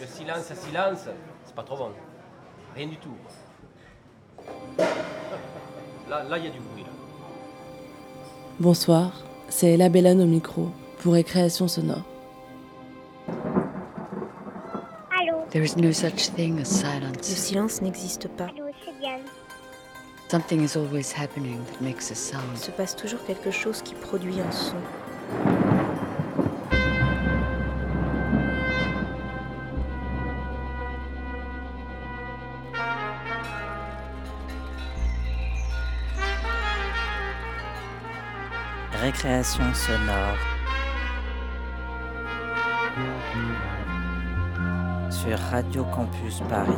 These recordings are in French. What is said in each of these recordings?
Le silence, silence, c'est pas trop bon. Rien du tout. Là, là, il y a du bruit. Là. Bonsoir, c'est Ella Bellane au micro pour Récréation Sonore. Allô There is no such thing as Le silence. silence n'existe pas. Allô, c'est Diane. Something is always happening that makes a Il sound. se passe toujours quelque chose qui produit un son. Récréation sonore. Sur Radio Campus Paris.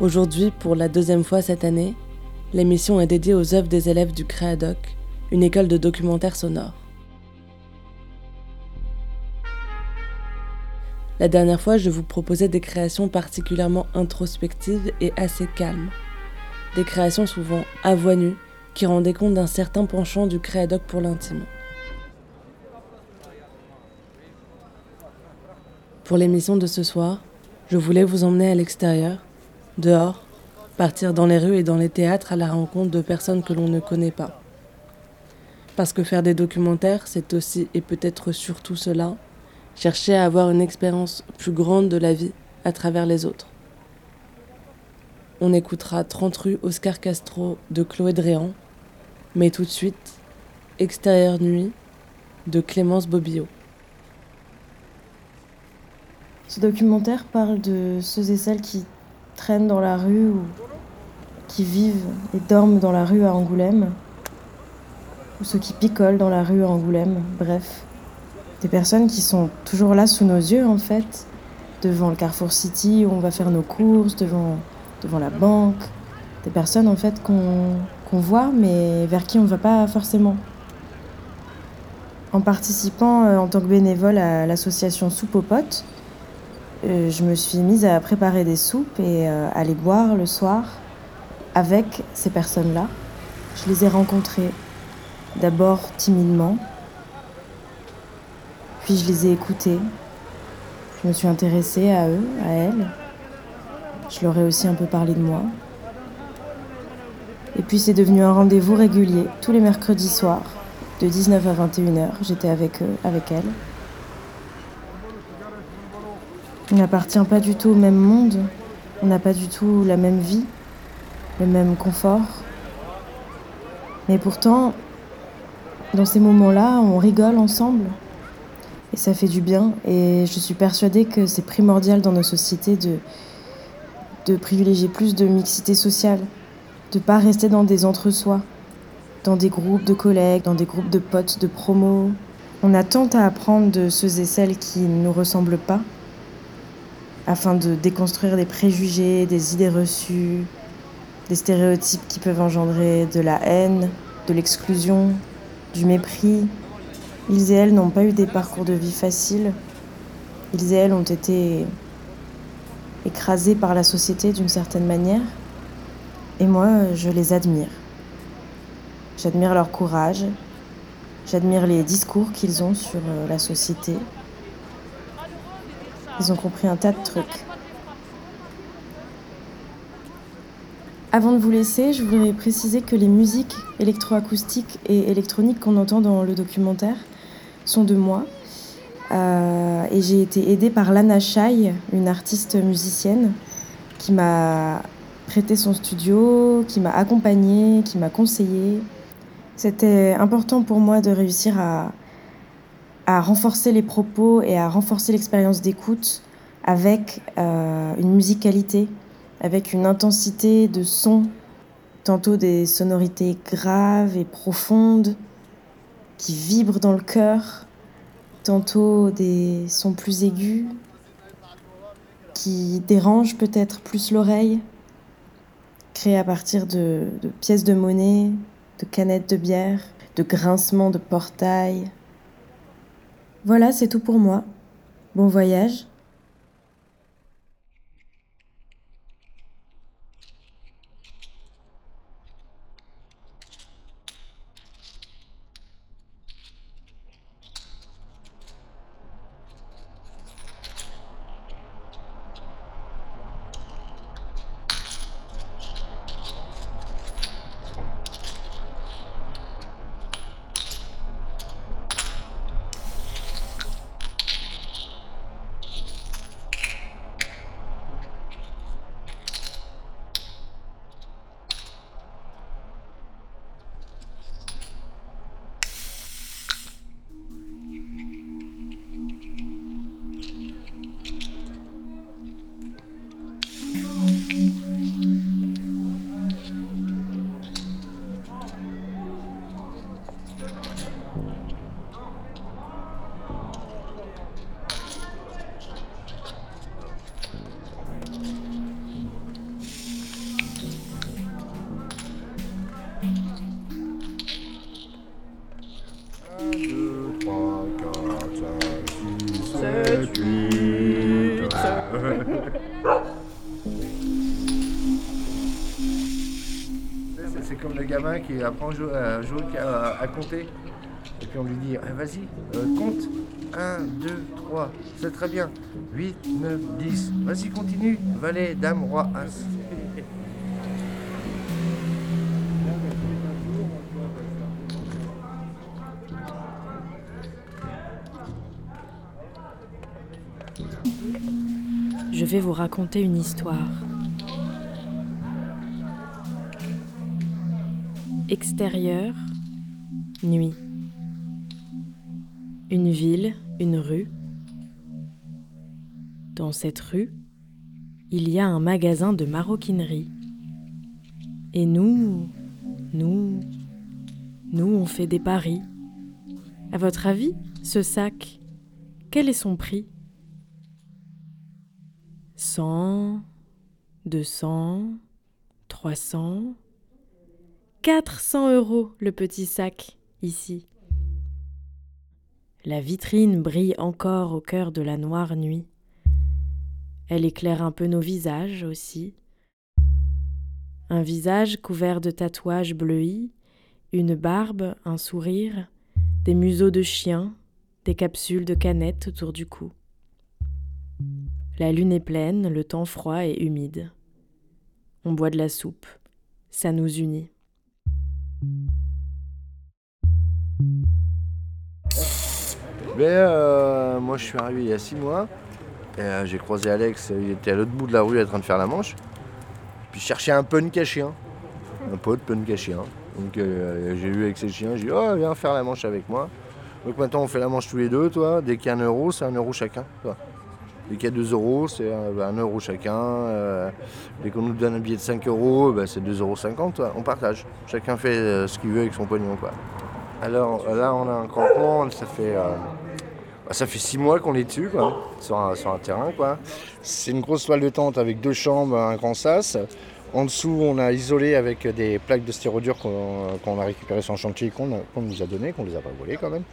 Aujourd'hui, pour la deuxième fois cette année, l'émission est dédiée aux œuvres des élèves du Créadoc, une école de documentaire sonore. La dernière fois, je vous proposais des créations particulièrement introspectives et assez calmes. Des créations souvent à voix nue qui rendaient compte d'un certain penchant du Créadoc pour l'intime. Pour l'émission de ce soir, je voulais vous emmener à l'extérieur, dehors, partir dans les rues et dans les théâtres à la rencontre de personnes que l'on ne connaît pas. Parce que faire des documentaires, c'est aussi et peut-être surtout cela, chercher à avoir une expérience plus grande de la vie à travers les autres. On écoutera 30 rue Oscar Castro de Chloé Dréan, mais tout de suite, Extérieure nuit de Clémence Bobillot. Ce documentaire parle de ceux et celles qui traînent dans la rue ou qui vivent et dorment dans la rue à Angoulême, ou ceux qui picolent dans la rue à Angoulême, bref. Des personnes qui sont toujours là sous nos yeux en fait, devant le Carrefour City où on va faire nos courses, devant, devant la banque. Des personnes en fait qu'on voit mais vers qui on ne va pas forcément. En participant euh, en tant que bénévole à l'association Soupe aux potes, euh, je me suis mise à préparer des soupes et euh, à les boire le soir avec ces personnes-là. Je les ai rencontrées d'abord timidement, puis je les ai écoutées. Je me suis intéressée à eux, à elles. Je leur ai aussi un peu parlé de moi. Et puis c'est devenu un rendez-vous régulier, tous les mercredis soirs, de 19 à 21h. J'étais avec eux, avec elles. On n'appartient pas du tout au même monde, on n'a pas du tout la même vie, le même confort. Mais pourtant, dans ces moments-là, on rigole ensemble. Et ça fait du bien. Et je suis persuadée que c'est primordial dans nos sociétés de, de privilégier plus de mixité sociale, de pas rester dans des entre-soi, dans des groupes de collègues, dans des groupes de potes, de promos. On a tant à apprendre de ceux et celles qui ne nous ressemblent pas afin de déconstruire des préjugés, des idées reçues, des stéréotypes qui peuvent engendrer de la haine, de l'exclusion, du mépris. Ils et elles n'ont pas eu des parcours de vie faciles. Ils et elles ont été écrasés par la société d'une certaine manière. Et moi, je les admire. J'admire leur courage. J'admire les discours qu'ils ont sur euh, la société. Ils ont compris un tas de trucs. Avant de vous laisser, je voudrais préciser que les musiques électroacoustiques et électroniques qu'on entend dans le documentaire sont de moi. Euh, et j'ai été aidée par Lana Shai, une artiste musicienne, qui m'a prêté son studio, qui m'a accompagnée, qui m'a conseillée. C'était important pour moi de réussir à, à renforcer les propos et à renforcer l'expérience d'écoute avec euh, une musicalité, avec une intensité de son, tantôt des sonorités graves et profondes qui vibrent dans le cœur, tantôt des sons plus aigus qui dérangent peut-être plus l'oreille, créés à partir de, pièces de monnaie, de canettes de bière, de grincements de portail, voilà, c'est tout pour moi. Bon voyage. Qui apprend à jouer, à, compter. Et puis on lui dit, Ah, vas-y, euh, compte. 1, 2, 3, c'est très bien. 8, 9, 10. Vas-y, continue. Valet, dame, roi, as. Je vais vous raconter une histoire. Extérieur, nuit. Une ville, une rue. Dans cette rue, il y a un magasin de maroquinerie. Et nous, nous, nous, on fait des paris. À votre avis, ce sac, quel est son prix? 100, 200, 300, 400 euros le petit sac, ici. La vitrine brille encore au cœur de la noire nuit. Elle éclaire un peu nos visages aussi. Un visage couvert de tatouages bleuis, une barbe, un sourire, des museaux de chiens, des capsules de canettes autour du cou. La lune est pleine, le temps froid et humide. On boit de la soupe. Ça nous unit. Euh, moi, je suis arrivé il y a 6 mois. Et euh, j'ai croisé Alex, il était à l'autre bout de la rue en train de faire la manche. Puis je cherchais un punk à chien. Un pote punk à chien. Donc euh, j'ai vu avec ses chiens, j'ai dit Oh, viens faire la manche avec moi. Donc maintenant, on fait la manche tous les deux, toi. Dès qu'il y a un euro, c'est un euro chacun. Dès qu'il y a 2 euros, c'est un, euro chacun. Dès qu'on nous donne un billet de 5 euros, ben, c'est 2,50 euros. On partage. Chacun fait ce qu'il veut avec son pognon. Quoi. Alors là, on a un campement, ça fait. Bah, ça fait six mois qu'on est dessus, quoi, sur un, sur un terrain. quoi. C'est une grosse toile de tente avec deux chambres, un grand sas. En dessous, on a isolé avec des plaques de styrodure qu'on a récupérées sur un chantier qu'on nous a donné, qu'on les a pas volées quand même.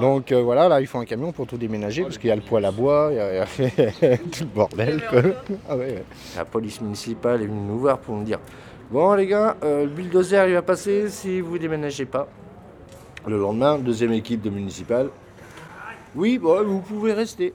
Donc euh, voilà, là, il faut un camion pour tout déménager parce qu'il y a le poêle à bois, il y a, tout le bordel. Ah ouais, ouais. La police municipale est venue nous voir pour nous dire Bon, les gars, euh, le bulldozer il va passer si vous déménagez pas. Le lendemain, deuxième équipe de municipal. Oui, bon, vous pouvez rester.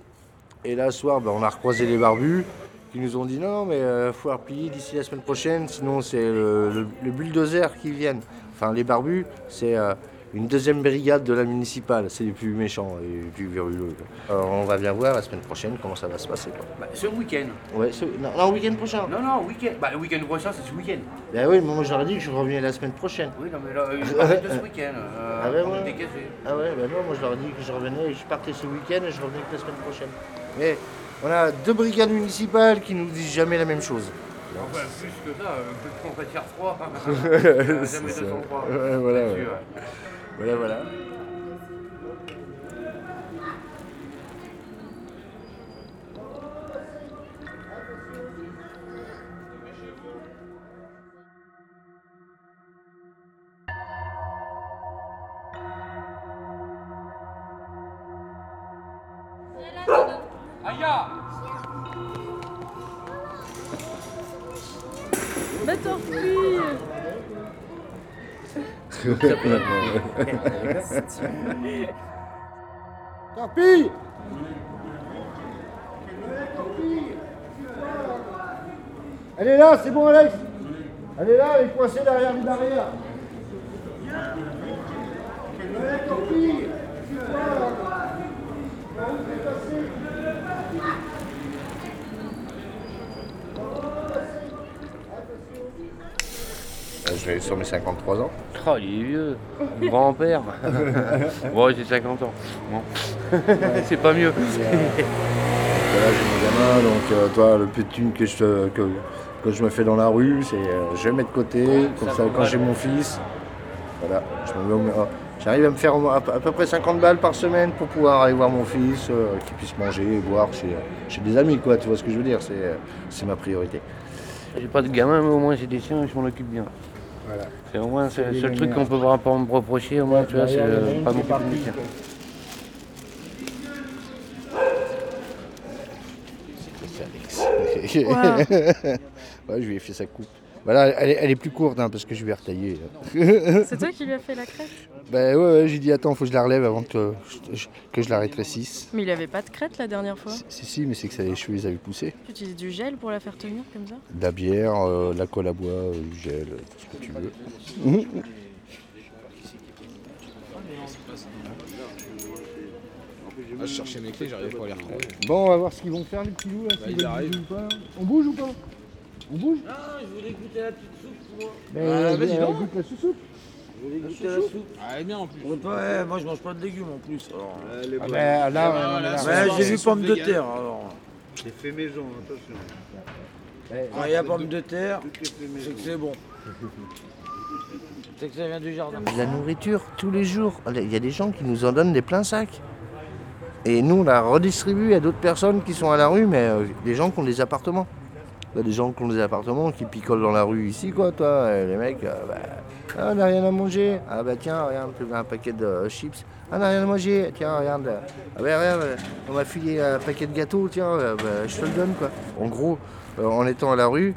Et là, ce soir, ben, on a recroisé les barbus qui nous ont dit non, mais il faut replier d'ici la semaine prochaine, sinon c'est le bulldozer qui viennent. Enfin, les barbus, c'est euh, une deuxième brigade de la municipale. C'est les plus méchants et les plus véruleux. quoi. Alors, on va bien voir la semaine prochaine comment ça va se passer. quoi. Bah, ce week-end. Ouais, ce- non, non, week-end prochain. Non, non, week-end. Bah, le week-end prochain, c'est ce week-end. Ben oui, moi j'aurais dit que je revenais la semaine prochaine. Oui, non, mais là, euh, je parlais de ce week-end. Euh, Ah ouais, prendre ouais. Ah ouais, ben non, moi je leur ai dit que je revenais, je partais ce week-end et je revenais que la semaine prochaine. Mais on a deux brigades municipales qui nous disent jamais la même chose. Enfin, plus que ça, euh, peut-être qu'on va faire froid. Euh, jamais ça. 203. Ouais, voilà, Là-dessus, ouais. ouais. Voilà, voilà. Pis. Elle est là, c'est bon Alex. Elle est là, elle est coincée derrière une barrière. Vais sur mes 53 ans. Oh, il est vieux. Grand-père. bon, j'ai 50 ans. Bon. c'est pas mieux. Voilà, j'ai mon gamin, donc euh, toi, le peu de thunes que je, te- que, que je me fais dans la rue, c'est euh, je mets de côté, comme ça, quand j'ai mon fils, voilà, je me mets au- euh, j'arrive à me faire au moins à, peu- à peu près 50 balles par semaine pour pouvoir aller voir mon fils, euh, qu'il puisse manger et boire chez, chez des amis, quoi, tu vois ce que je veux dire, c'est, euh, c'est ma priorité. J'ai pas de gamin, mais au moins j'ai des chiens et je m'en occupe bien. C'est au moins le seul truc qu'on peut pas me reprocher, au moins, tu vois, c'est euh, pas beaucoup de Alex? je lui ai fait sa coupe. Voilà, elle, est- elle est plus courte hein, parce que je vais retailler. C'est toi qui lui as fait la crête Ben ouais, ouais, j'ai dit attends, faut que je la relève avant que je, que je la rétrécisse. Mais il avait pas de crête la dernière fois? Si, si, mais c'est que ça, les cheveux, ils avaient poussé. Tu utilises du gel pour la faire tenir comme ça? De la bière, euh, de la colle à bois, euh, du gel, euh, tout ce que tu veux. Mhm. je cherchais mes clés, j'arrivais pas à les retrouver. Bon, on va voir ce qu'ils vont faire les petits loups là. Bah, ils arrivent. ou pas. On bouge ou pas? On bouge Non, je voulais goûter la petite soupe, moi. Ben, Ah, vas-y, euh, donc. goûte la sous-soupe. Je voulais goûter la soupe. Ah, elle est bien en plus. Ouais, moi je mange pas de légumes en plus. Alors. Ah ben, là, Ah, est là, j'ai vu pommes de terre alors. C'est fait maison, attention. Quand il y a pommes de terre, c'est que c'est bon. C'est que ça vient du jardin. La nourriture, tous les jours. Il y a des gens qui nous en donnent des pleins sacs. Et nous, on la redistribue à d'autres personnes qui sont à la rue, mais euh, des gens qui ont des appartements. Y a des gens qui ont des appartements qui picolent dans la rue ici, quoi, toi. Les mecs, euh, bah, ah, on n'a rien à manger. Ah, bah tiens, regarde, un paquet de chips. Ah, on n'a rien à manger. Tiens, regarde. Ah, bah, regarde, on m'a filé un paquet de gâteaux, tiens, euh, bah, je te le donne, quoi. En gros, euh, en étant à la rue,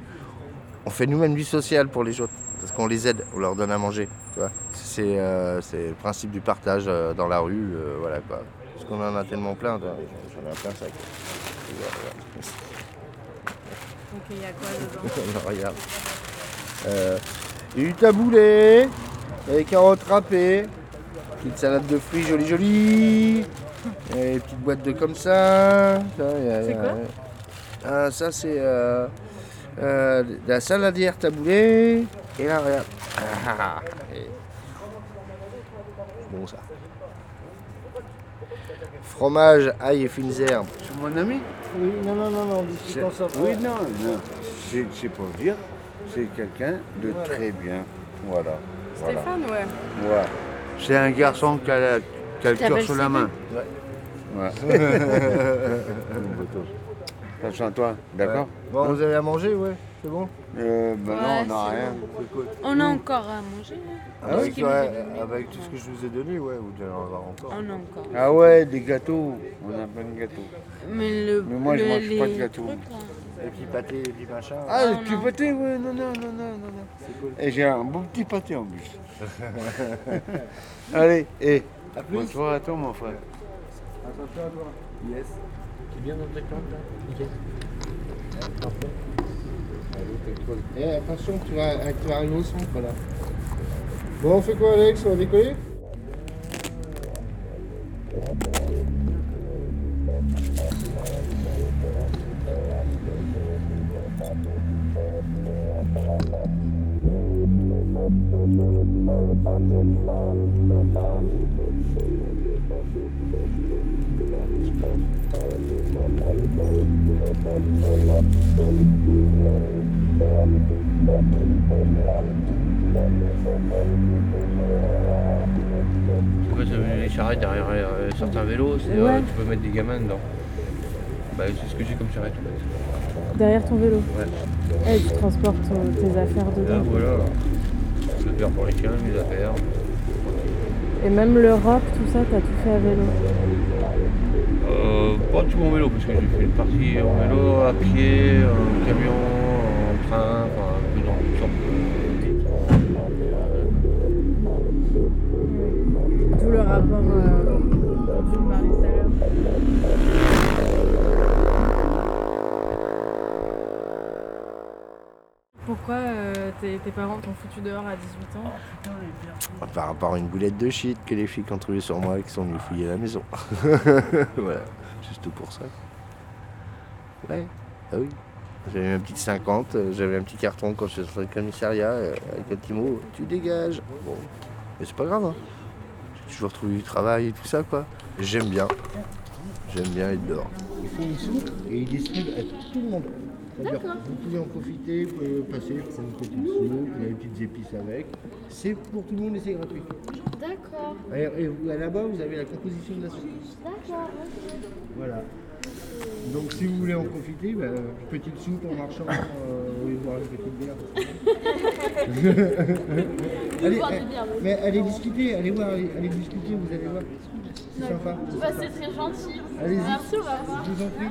on fait nous-mêmes du social pour les autres. Parce qu'on les aide, on leur donne à manger. tu. C'est le principe du partage dans la rue. voilà, quoi. Parce qu'on en a tellement plein. J'en ai plein sac. Ok, il y a quoi dedans Regarde. Euh, du taboulé, des carottes râpées, petite salade de fruits jolie jolie, et des petites boîtes de comme ça. C'est quoi Ah, Ça c'est euh, euh, de la saladière taboulée. Et là regarde. Ah, et- Bon ça. Fromage, ail et fines herbes. C'est mon ami Oui, non, non, non, non, C'est- Oui, non, non. C'est c'est pour dire, c'est quelqu'un de très bien. Voilà. voilà. Stéphane, ouais. Ouais. C'est un garçon qui a, la- qui a le cœur t'appelles sur la main. Ouais. Attention à toi, d'accord? Bon, vous avez à manger, ouais, c'est bon euh, ben Ouais, non, on n'a rien. On a encore à manger. Ah Avec, ouais, donné. tout ce que je vous ai donné, ouais, vous devez en avoir encore. On a encore. Ah ouais, des gâteaux. On a plein de gâteaux. Mais, le, Mais moi, je le- mange pas de les gâteau. trucs, là. Et puis pâté, et puis machin. Ah, Non, le petit non. pâté, ouais, non, non, non, non, non, non. Et j'ai un bon petit pâté en plus. Allez, et À plus. bonne soirée à toi, mon frère. Attention à toi. Yes. C'est bien dans ta corde là? Nickel. Eh, attention, tu vas, tu vas arriver au centre là. Bon, on fait quoi, Alex? On va décoller? Pourquoi tu les charrettes derrière euh, certains vélos c'est, euh, Ouais. Tu peux mettre des gamins dedans. Bah, c'est ce que j'ai comme charrette. en fait. Derrière ton vélo. Ouais. Eh, tu transportes euh, tes affaires Là, dedans. voilà. Je peux faire pour les chiens, mes affaires. Et même le rock, tout ça, t'as tout fait à vélo. Euh, pas tout en vélo, parce que j'ai fait une partie en vélo, à pied, en camion, train, enfin un peu dans toutes sortes de. Tout le rapport euh, dont tu me parlais tout à l'heure. Pourquoi euh, tes, tes parents t'ont foutu dehors à 18 ans Par rapport à une boulette de shit que les flics ont trouvé sur moi et qui sont venus fouiller la maison. voilà, juste pour ça. Ouais, ah oui. J'avais un petit 50, euh, j'avais un petit carton quand je suis sorti du commissariat euh, avec un petit mot, tu dégages. Bon, mais c'est pas grave, hein. J'ai toujours trouvé du travail et tout ça, quoi. J'aime bien. J'aime bien être dehors. Ils font une soupe et ils distribuent à tout le monde. Vous pouvez en profiter, vous pouvez passer pour une petite soupe, des petites épices avec. C'est pour tout le monde et c'est gratuit. D'accord. Et, là-bas, vous avez la composition de la soupe. D'accord. Voilà. Donc si vous voulez en profiter, bah, petite soupe en marchant, euh, de boire une petite bière. allez, boire des eh, mais allez discuter, allez voir, allez, allez discuter, vous allez voir. C'est sympa. Bah, c'est très gentil. Merci, on va voir. Je vous en prie.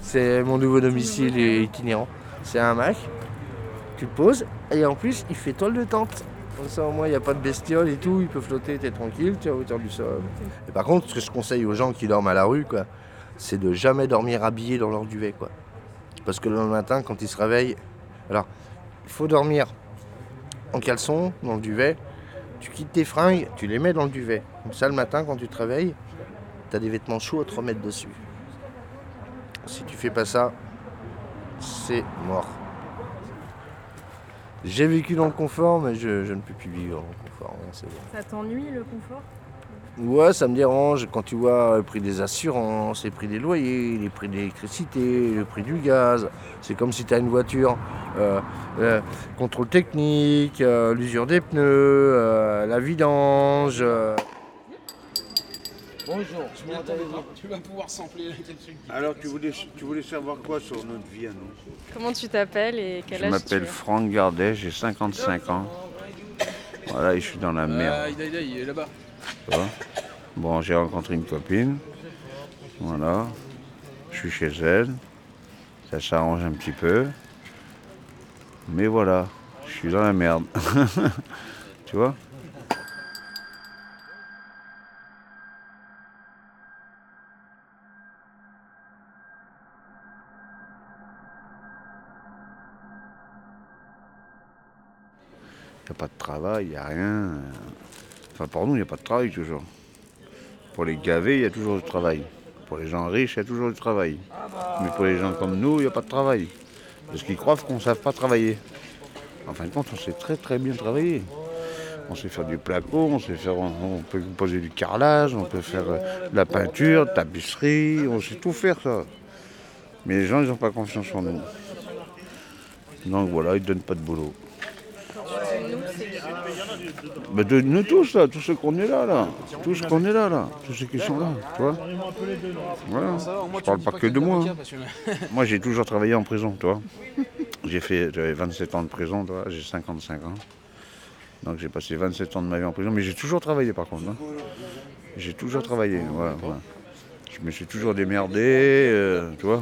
C'est mon nouveau domicile itinérant. C'est un Mac, tu le poses, et en plus, il fait toile de tente. Comme ça, au moins, il n'y a pas de bestioles et tout, il peut flotter, t'es tranquille, tu es à hauteur du sol. Et par contre, ce que je conseille aux gens qui dorment à la rue, c'est de jamais dormir habillé dans leur duvet. Parce que le matin, quand ils se réveillent, alors, il faut dormir en caleçon, dans le duvet. Tu quittes tes fringues, tu les mets dans le duvet. Comme ça, le matin, quand tu te réveilles, tu as des vêtements chauds à te remettre dessus. Si tu fais pas ça, c'est mort. J'ai vécu dans le confort, mais je, je ne peux plus vivre dans le confort. bon. Ça t'ennuie le confort? Ouais, ça me dérange quand tu vois le prix des assurances, les prix des loyers, les prix de l'électricité, le prix du gaz. C'est comme si tu as une voiture. euh, euh, contrôle technique, euh, l'usure des pneus, euh, la vidange. Euh. Bonjour, tu m'entends Tu vas pouvoir sampler quel truc. Alors, tu voulais, tu voulais savoir quoi sur notre vie à nous Comment tu t'appelles et quel Je âge m'appelle tu as Franck Gardet, j'ai 55 ans. Voilà, et je suis dans la merde. Ah, Ida, Ida, il est là-bas. tu vois. Bon, j'ai rencontré une copine. Voilà. Je suis chez elle. Ça s'arrange un petit peu. Mais voilà, je suis dans la merde. tu vois Il n'y a pas de travail, il n'y a rien. Enfin, pour nous, il n'y a pas de travail toujours. Pour les gavés, il y a toujours du travail. Pour les gens riches, il y a toujours du travail. Mais pour les gens comme nous, il n'y a pas de travail. Parce qu'ils croient qu'on ne sait pas travailler. En fin de compte, on sait très très bien travailler. On sait faire du placo, on sait faire, on peut poser du carrelage, on peut faire euh, de la peinture, tapisserie, on sait tout faire ça. Mais les gens, ils n'ont pas confiance en nous. Donc voilà, ils ne donnent pas de boulot. Bah, de nous tous, là, tous ceux qu'on est là, là. Tous ceux qu'on est là, là. Tous ceux qui sont là, tu vois. Voilà. Je parle pas que de moi. hein. Moi, j'ai toujours travaillé en prison, toi. J'ai fait, j'avais 27 ans de prison, toi. J'ai 55 ans. Donc j'ai passé 27 ans de ma vie en prison, mais j'ai toujours travaillé par contre. hein. J'ai toujours travaillé, ouais, ouais. Je me suis toujours démerdé, euh, tu vois.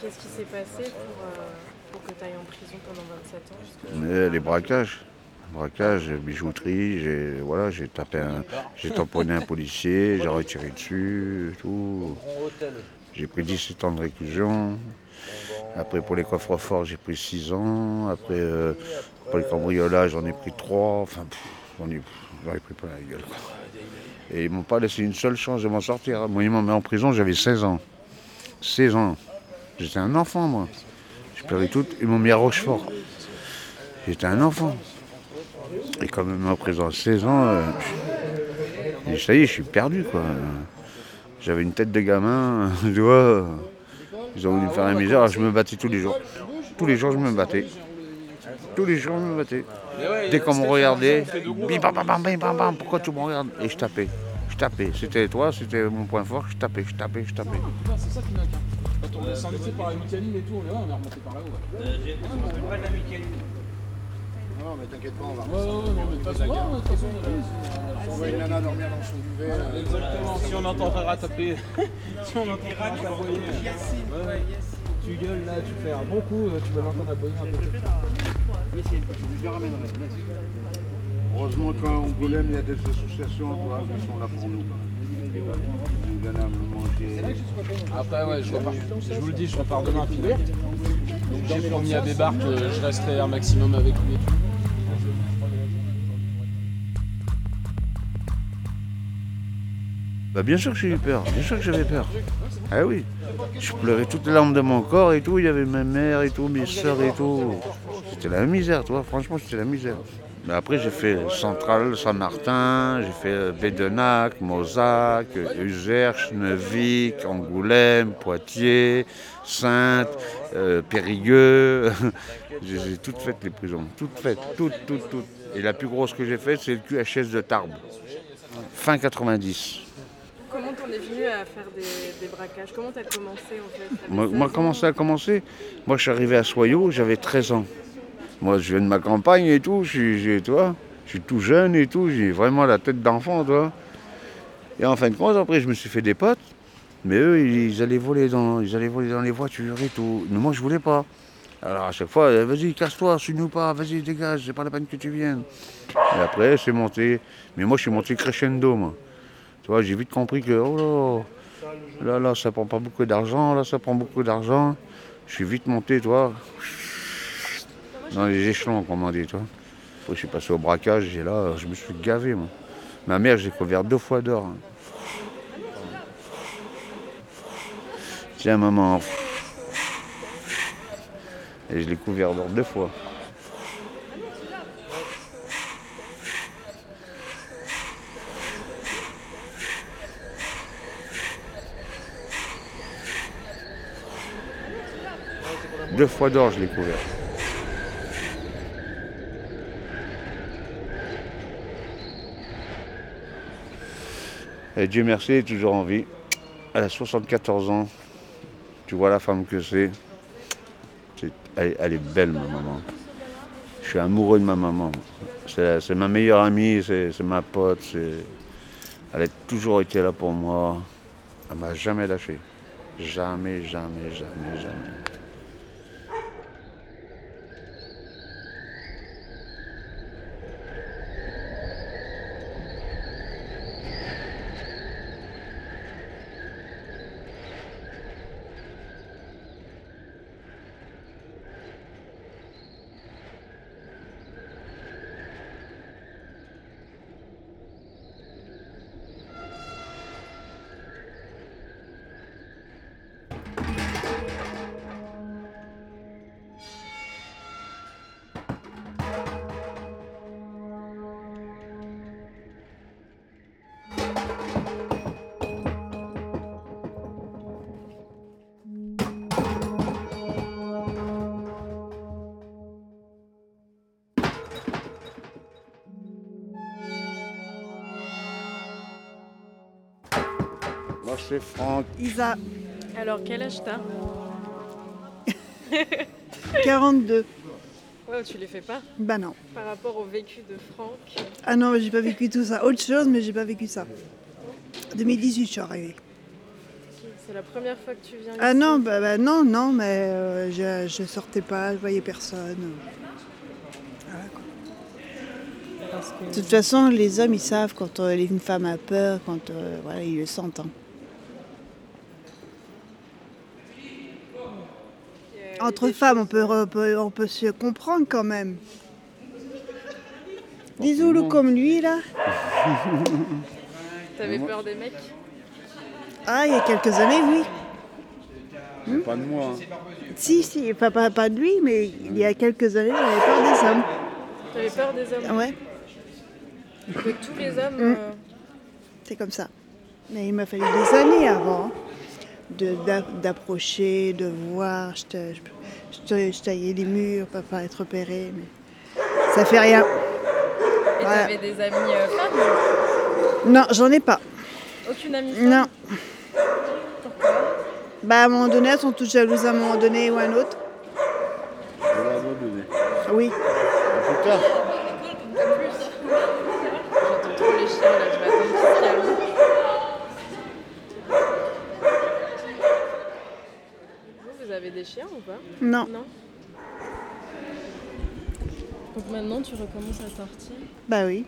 Qu'est-ce qui s'est passé pour, euh, pour que tu ailles en prison pendant 27 ans Mais les braquages. Braquage, bijouterie, j'ai voilà, j'ai tapé un. J'ai tamponné un policier, j'ai retiré dessus, tout. J'ai pris 17 ans de réclusion. Après pour les coffres forts, j'ai pris 6 ans. Après euh, pour les cambriolages, j'en ai pris 3. Enfin, j'en ai, pris pas la gueule. quoi. Et ils m'ont pas laissé une seule chance de m'en sortir. Moi, ils m'ont mis en prison, j'avais 16 ans. 16 ans. J'étais un enfant, moi. Je pleurais tout. Ils m'ont mis à Rochefort. J'étais un enfant. Et quand même à 16 ans, euh, et ça y est, je suis perdu, quoi. J'avais une tête de gamin, tu vois. Ils ont voulu me faire la misère, je me battais tous les jours. Tous les jours, je me battais. Tous les jours, je me battais. Dès qu'on me regardait, bim, bam, bam, bam, bam, bam, bam, pourquoi tu me regardes? Et je tapais. Je tapais. C'était toi, c'était mon point fort, je tapais, je tapais, je tapais. C'est ça qui. Quand on ici par la et tout, on est on est remonté par là-haut. Non, mais t'inquiète pas, on va Ouais, ouais, ouais, non, mais de toute façon, ouais, de toute façon, on voit une nana dormir dans son duvet. là. Exactement, si on entendra taper. si on entendra aboyer. Ouais, ouais. Tu gueules là, tu fais un bon coup, euh, tu vas l'entendre aboyer un peu. Je le ramènerai. Heureusement qu'à Angoulême, il y a des associations qui sont là pour nous. Après, ouais, je repars. Je vous le dis, je repars demain à. Donc j'ai promis à Bébar que je resterai un maximum avec lui Bah bien sûr que j'ai eu peur, bien sûr que j'avais peur. Ah oui, je pleurais toutes les larmes de mon corps et tout, il y avait ma mère et tout, mes soeurs et tout. C'était la misère, toi, franchement c'était la misère. Mais après j'ai fait Centrale, Saint-Martin, j'ai fait euh, Bédenac, Mozac, Uzerche, Neuvik, Angoulême, Poitiers, Sainte, euh, Périgueux. j'ai toutes faites les prisons, toutes faites, toutes, toutes, toutes. Et la plus grosse que j'ai faite, c'est le QHS de Tarbes, fin 90. Comment t'en es venu à faire des, des braquages? Comment t'as commencé en fait Moi, 16 moi, ans comment ça a commencé? Moi, je suis arrivé à Soyaux, j'avais 13 ans. Moi, je viens de ma campagne et tout, je suis, je suis tout jeune et tout, j'ai vraiment la tête d'enfant, tu vois. Et en fin de compte, après, je me suis fait des potes. Mais eux, ils allaient voler dans, ils allaient voler dans les voitures et tout. Mais moi, je voulais pas. Alors à chaque fois, vas-y, casse-toi, suis-nous pas, vas-y, dégage, c'est pas la peine que tu viennes. Et après, c'est monté. Mais moi, je suis monté crescendo, moi. Tu vois, j'ai vite compris que, oh là, là, ça prend pas beaucoup d'argent, là, ça prend beaucoup d'argent. Je suis vite monté, toi, dans les échelons, comme on dit. Après, je suis passé au braquage, et là, je me suis gavé, moi. Ma mère, j'ai couvert deux fois d'or. Tiens, maman. Et je l'ai couvert d'or deux fois. Deux fois d'or, je l'ai couvert. Et Dieu merci, elle est toujours en vie. Elle a 74 ans. Tu vois la femme que c'est. Elle, est belle, ma maman. Je suis amoureux de ma maman. C'est ma meilleure amie, c'est ma pote. Elle a toujours été là pour moi. Elle m'a jamais lâché. Jamais, jamais, jamais, jamais. C'est Franck. Isa, Alors, quel âge t'as 42. Ouais, tu les fais pas Bah non. Par rapport au vécu de Franck. Ah non, j'ai pas vécu tout ça. Autre chose, mais j'ai pas vécu ça. 2018, je suis arrivée. C'est la première fois que tu viens Ah ici non, bah, bah non, non, mais euh, je, je sortais pas, je voyais personne. Voilà, quoi. Parce que- De toute façon, les hommes, ils savent quand euh, une femme a peur, quand euh, voilà, ils le sentent. hein. Entre femmes, on peut, on peut, on peut se comprendre quand même. Des Zoulous comme lui, là. T'avais peur des mecs? Ah, il y a quelques années, oui. Pas de moi. hein. Si, si, pas, pas, pas de lui, mais il y a quelques années, j'avais peur des hommes. T'avais peur des hommes? Ouais, De tous les hommes Mm. euh, c'est comme ça. Mais il m'a fallu des années avant hein, d'approcher, de voir. Je, te- je, je te- je taillais les murs pour pas être repéré, mais ça fait rien. Et Voilà. t'avais des amis euh, femmes Non, j'en ai pas. Aucune amie femme? Non. Pourquoi? Bah, à un moment donné, elles sont toutes jalouses à un moment donné ou à un autre. Je vais l'abandonner. Oui. À plus tard. Des chiens ou pas Non. Non. Donc maintenant tu recommences à sortir Bah oui.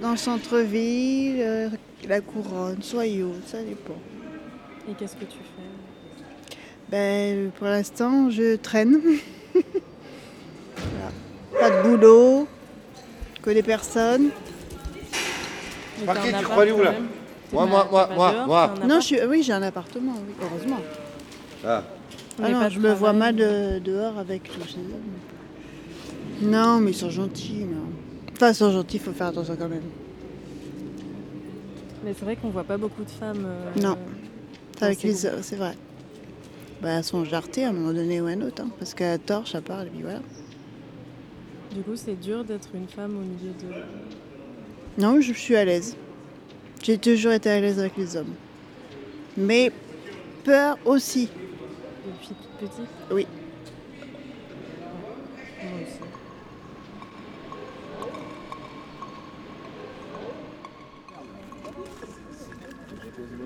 Dans le centre-ville, euh, la couronne, Soyaux, ça dépend. Et qu'est-ce que tu fais Ben, pour l'instant, je traîne. Voilà. Pas de boulot, que des personnes. Un tu crois aller où là Moi, moi, moi, moi, moi. Non, je suis, oui, j'ai un appartement, oui, heureusement. Ah. Ah non, pas je me vois mal de- dehors avec tous ces hommes. Non, mais ils sont gentils. Non. Enfin, ils sont gentils, il faut faire attention quand même. Mais c'est vrai qu'on voit pas beaucoup de femmes. euh, Non. Avec les hommes, c'est vrai. Bah, elles sont jartées à un moment donné ou à un autre, hein, parce qu'à torche, à part, et puis voilà. Du coup, c'est dur d'être une femme au milieu de. Non, je suis à l'aise. J'ai toujours été à l'aise avec les hommes. Mais peur aussi. Depuis toute petite? Oui. Moi aussi.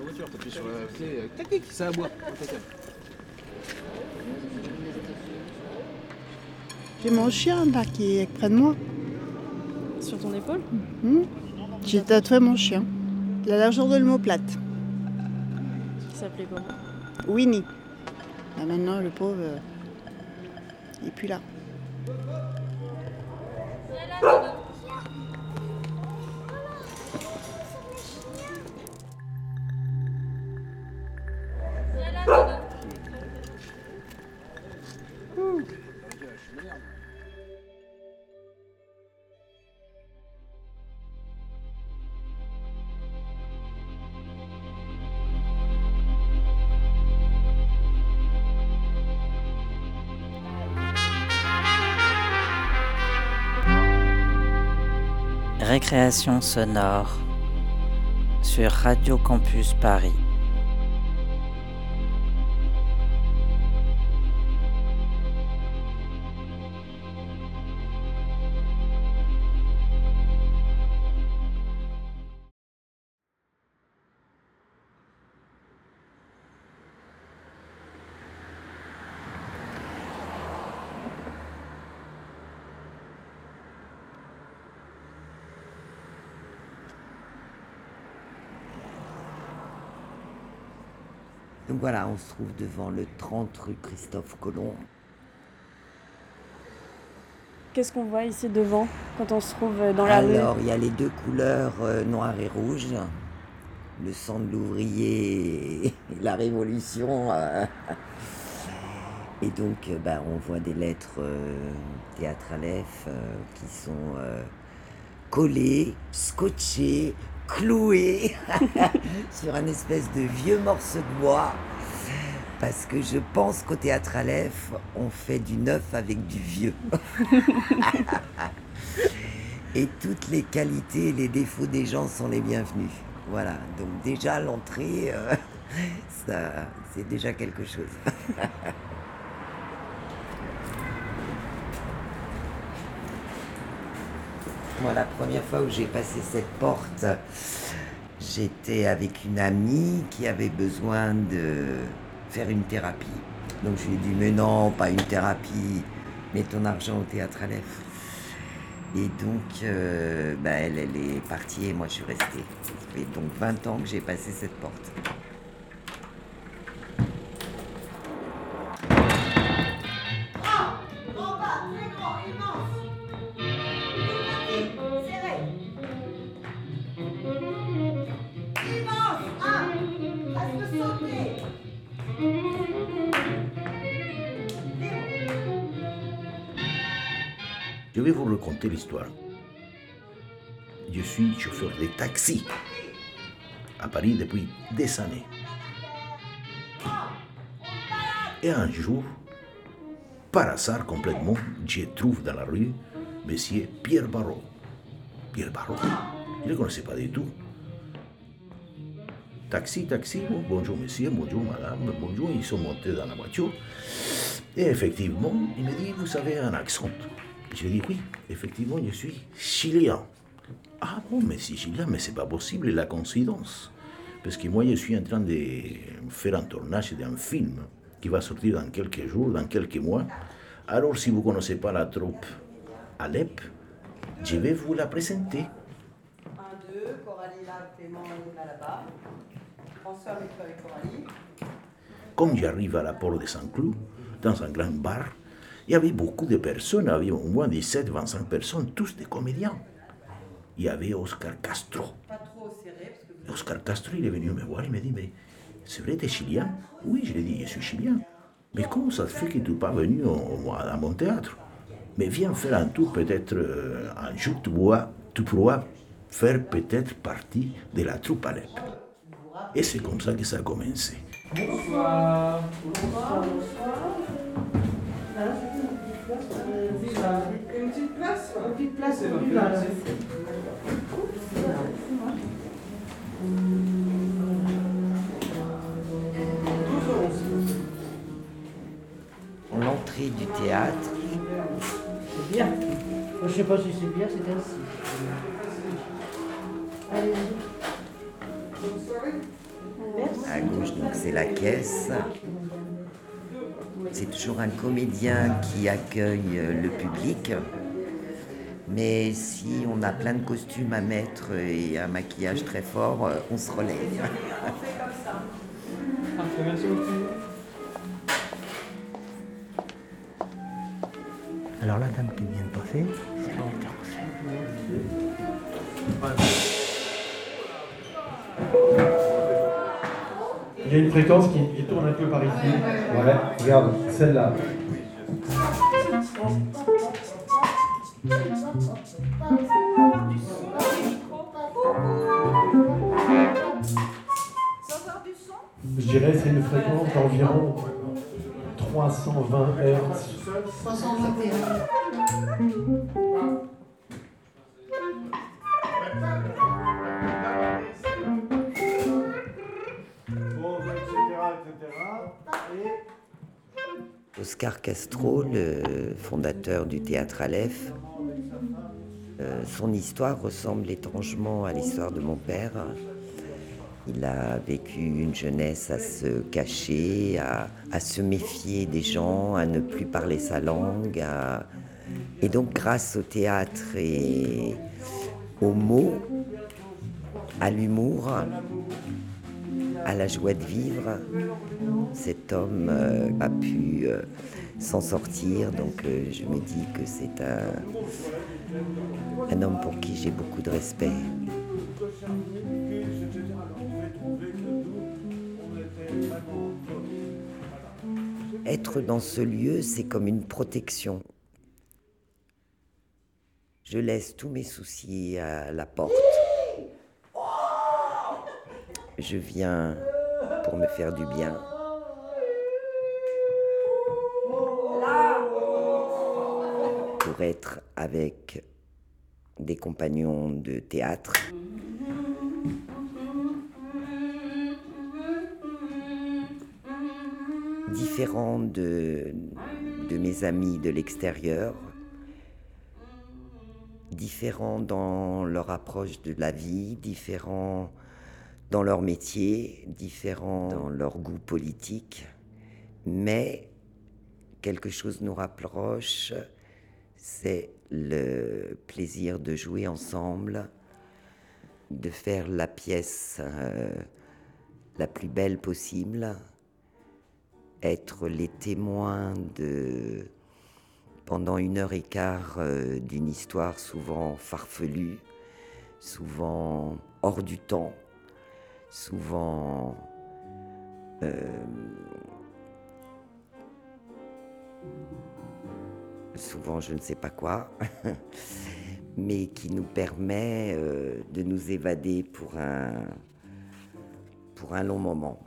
voiture, t'appuies sur la clé, tac tac, ça aboie. J'ai mon chien là qui est près de moi. Sur ton épaule? Hmm. J'ai tatoué mon chien. La largeur de l'omoplate. Qui s'appelait comment? Winnie. Ah, maintenant, le pauvre, euh, il n'est plus là. Récréation sonore sur Radio Campus Paris. Se trouve devant le 30 rue Christophe Colomb. Qu'est-ce qu'on voit ici devant quand on se trouve dans la rue? Alors, il y a les deux couleurs euh, noir et rouge. Le sang de l'ouvrier et la révolution. euh. Et donc, euh, bah, on voit des lettres euh, théâtre Aleph euh, qui sont euh, collées, scotchées, clouées sur un espèce de vieux morceau de bois. Parce que je pense qu'au théâtre Aleph, on fait du neuf avec du vieux. et toutes les qualités et les défauts des gens sont les bienvenus. Voilà, donc déjà l'entrée, euh, ça, c'est déjà quelque chose. Moi, la première fois où j'ai passé cette porte, j'étais avec une amie qui avait besoin de faire une thérapie. Donc je lui ai dit, mais non, pas une thérapie, mets ton argent au théâtre Aleph. Et donc, euh, bah, elle, elle est partie et moi je suis restée. Ça fait donc 20 ans que j'ai passé cette porte. L'histoire. Je suis chauffeur de taxi à Paris depuis des années. Et un jour, par hasard complètement, je trouve dans la rue Monsieur Pierre Barrault. Pierre Barrault, je ne le connaissais pas du tout. Taxi, taxi, bon, bonjour monsieur, bonjour madame, bonjour, ils sont montés dans la voiture. Et effectivement, il me dit, vous avez un accent. Je dis, oui, effectivement, je suis chilien. Ah bon, mais si chilien, mais c'est pas possible, la coïncidence. Parce que moi, je suis en train de faire un tournage d'un film qui va sortir dans quelques jours, dans quelques mois. Alors, si vous ne connaissez pas la troupe Alep, je vais vous la présenter. Un, deux, Coralie là, Clément là là-bas. François avec Coralie. Comme j'arrive à la porte de Saint-Cloud, dans un grand bar, il y avait beaucoup de personnes, il y avait au moins 17-25 personnes, tous des comédiens. Il y avait Oscar Castro. Pas trop serré parce que vous Oscar Castro, il est venu me voir, il m'a dit, mais c'est vrai, tu es chilien? Oui, je lui ai dit, je suis chilien. Mais comment ça se fait que tu n'es pas venu au- à mon théâtre? Mais viens faire un tour, peut-être euh, un jour, tu pourras, tu pourras faire peut-être partie de la troupe Alep. Et c'est comme ça que ça a commencé. Bonsoir. Une petite place Une petite place C'est bon, L'entrée du théâtre, C'est bien. Je sais pas si c'est bien, c'est ainsi. Allez-y. À gauche, donc c'est la caisse. C'est toujours un comédien qui accueille euh, le public. Mais si on a plein de costumes à mettre et un maquillage très fort, euh, on se relève. Alors la dame qui vient de passer, c'est la metteur Il y a une fréquence qui, qui tourne un peu par ici. Ouais, regarde, celle-là. Je dirais c'est une fréquence d'environ 320 Hz. Oscar Castro, le fondateur du théâtre Aleph, euh, son histoire ressemble étrangement à l'histoire de mon père. Il a vécu une jeunesse à se cacher, à, se méfier des gens, à ne plus parler sa langue. Et donc grâce au théâtre et aux mots, à l'humour, à la joie de vivre, cet homme euh, a pu euh, s'en sortir. Donc euh, je me dis que c'est un, un homme pour qui j'ai beaucoup de respect. Être dans ce lieu, c'est comme une protection. Je laisse tous mes soucis à la porte. Je viens pour me faire du bien. Pour être avec des compagnons de théâtre. Différents de, mes amis de l'extérieur, différents dans leur approche de la vie, différents dans leur métier, différents dans leur goût politique, mais quelque chose nous rapproche, c'est le plaisir de jouer ensemble, de faire la pièce euh, la plus belle possible, être les témoins de pendant une heure et quart euh, d'une histoire souvent farfelue, souvent hors du temps, souvent euh, souvent je ne sais pas quoi, mais qui nous permet euh, de nous évader pour un, pour un long moment.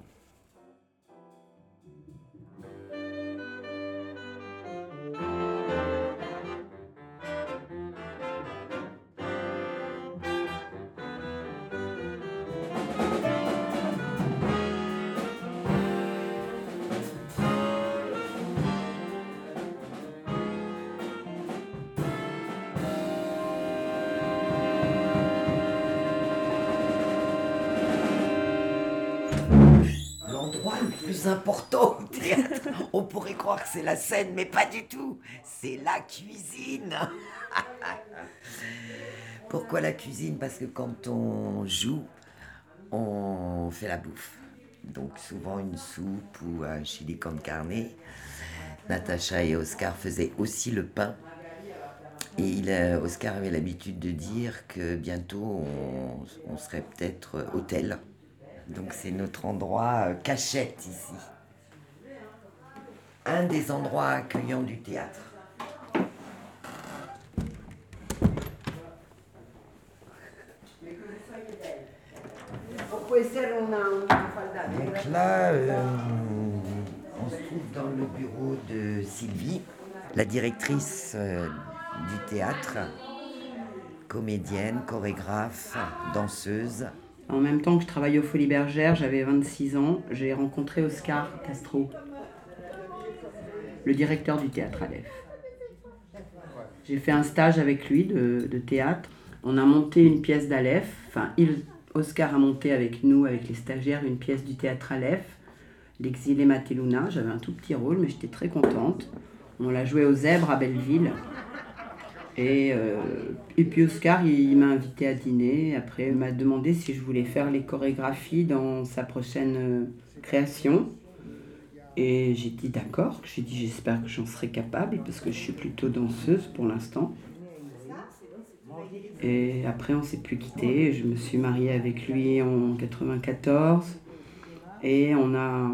C'est la scène, mais pas du tout. C'est la cuisine. Pourquoi la cuisine? Parce que quand on joue, on fait la bouffe. Donc souvent une soupe ou un chili con carne. Natacha et Oscar faisaient aussi le pain. Et a- Oscar avait l'habitude de dire que bientôt on, on serait peut-être hôtel. Donc c'est notre endroit euh, cachette ici. Un des endroits accueillants du théâtre. Donc là, euh, on se trouve dans le bureau de Sylvie, la directrice euh, du théâtre, comédienne, chorégraphe, danseuse. En même temps que je travaillais aux Folies Bergères, j'avais 26 ans, j'ai rencontré Oscar Castro, le directeur du théâtre Aleph. J'ai fait un stage avec lui de, théâtre. On a monté une pièce d'Aleph, enfin, il, Oscar a monté avec nous, avec les stagiaires, une pièce du théâtre Aleph, L'exilé Mateluna. J'avais un tout petit rôle, mais j'étais très contente. On l'a joué aux Zèbres à Belleville. Et, euh, et puis Oscar, il, m'a invité à dîner. Après, il m'a demandé si je voulais faire les chorégraphies dans sa prochaine euh, création. Et j'ai dit d'accord. J'ai dit j'espère que j'en serai capable parce que je suis plutôt danseuse pour l'instant. Et après, on s'est plus quitté. Je me suis mariée avec lui en 94. Et on a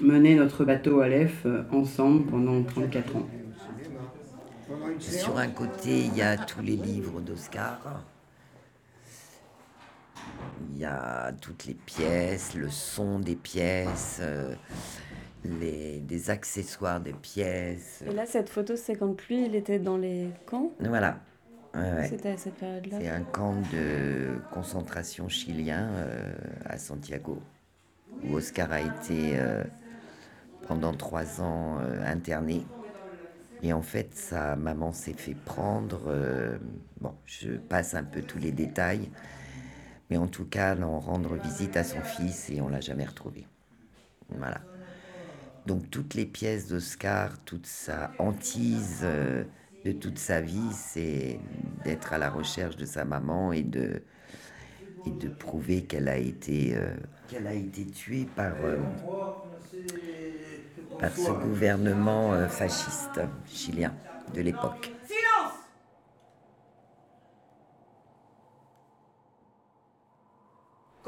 mené notre bateau à l'EF ensemble pendant 34 ans. Sur un côté, il y a tous les livres d'Oscar. Il y a toutes les pièces, le son des pièces, euh, les, des accessoires des pièces. Et là, cette photo, c'est quand lui, il était dans les camps? Voilà. Ouais. C'était à cette période-là C'est un camp de concentration chilien euh, à Santiago, où Oscar a été euh, pendant trois ans euh, interné. Et en fait, sa maman s'est fait prendre. bon, je passe un peu tous les détails, mais en tout cas, en rendre visite à son fils et on l'a jamais retrouvé. Voilà. Donc toutes les pièces d'Oscar, toute sa hantise euh, de toute sa vie, c'est d'être à la recherche de sa maman et de et de prouver qu'elle a été euh, qu'elle a été tuée par euh, par ce gouvernement fasciste chilien de l'époque.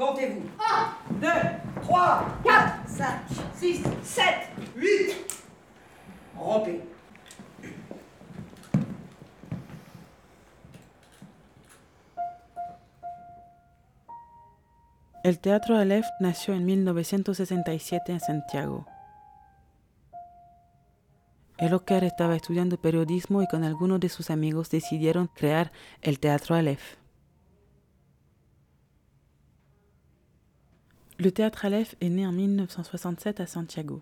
Comptez-vous. 1, 2, 3, 4, 5, 6, 7, 8. Rompez. El Teatro Aleph nació en 1967 en Santiago. El Oscar estaba estudiando periodismo y con algunos de sus amigos decidieron crear el Teatro Aleph. Le Théâtre Aleph est né en 1967 à Santiago.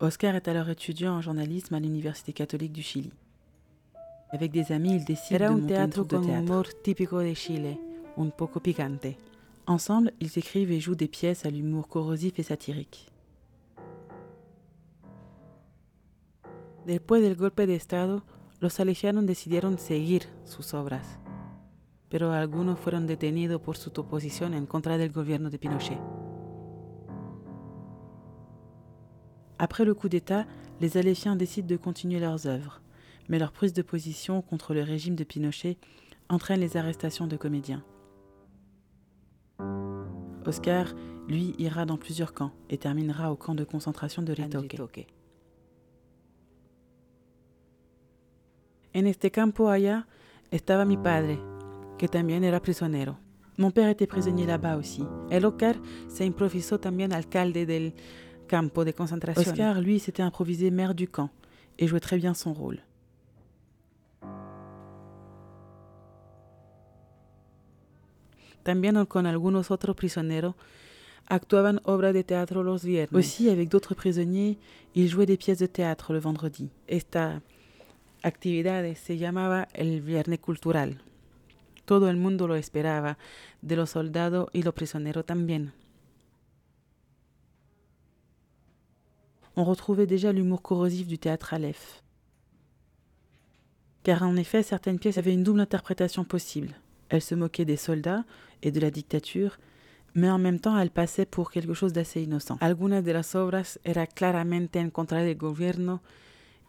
Oscar est alors étudiant en journalisme à l'Université catholique du Chili. Avec des amis, il décide Era de un monter une teatro de con théâtre. humor típico de Chile, un poco picante. Ensemble, ils écrivent et jouent des pièces à l'humour corrosif et satirique. Después del golpe de Estado, los salesianos decidieron seguir sus obras, pero algunos fueron detenidos por su oposición en contra del gobierno de Pinochet. Après le coup d'État, les Aléfiens décident de continuer leurs œuvres, mais leur prise de position contre le régime de Pinochet entraîne les arrestations de comédiens. Oscar, lui, ira dans plusieurs camps et terminera au camp de concentration de Ritoque. En este campo allá estaba mi padre, que también era prisionero. Mon père était prisonnier là-bas aussi. El Oscar se improvisó también alcalde del campo de concentración. Oscar, lui, s'était improvisé maire du camp et jouait très bien son rôle. También con algunos otros prisioneros actuaban obras de teatro los viernes. Aussi, avec d'autres prisonniers, il jouait des pièces de théâtre le vendredi. Esta actividad se llamaba el Viernes Cultural. Todo el mundo lo esperaba, de los soldados y los prisioneros también. On retrouvait déjà l'humour corrosif du théâtre Aleph. Car en effet, certaines pièces avaient une double interprétation possible. Elles se moquaient des soldats et de la dictature, mais en même temps elles passaient pour quelque chose d'assez innocent. Algunas de las obras era claramente en contra del gobierno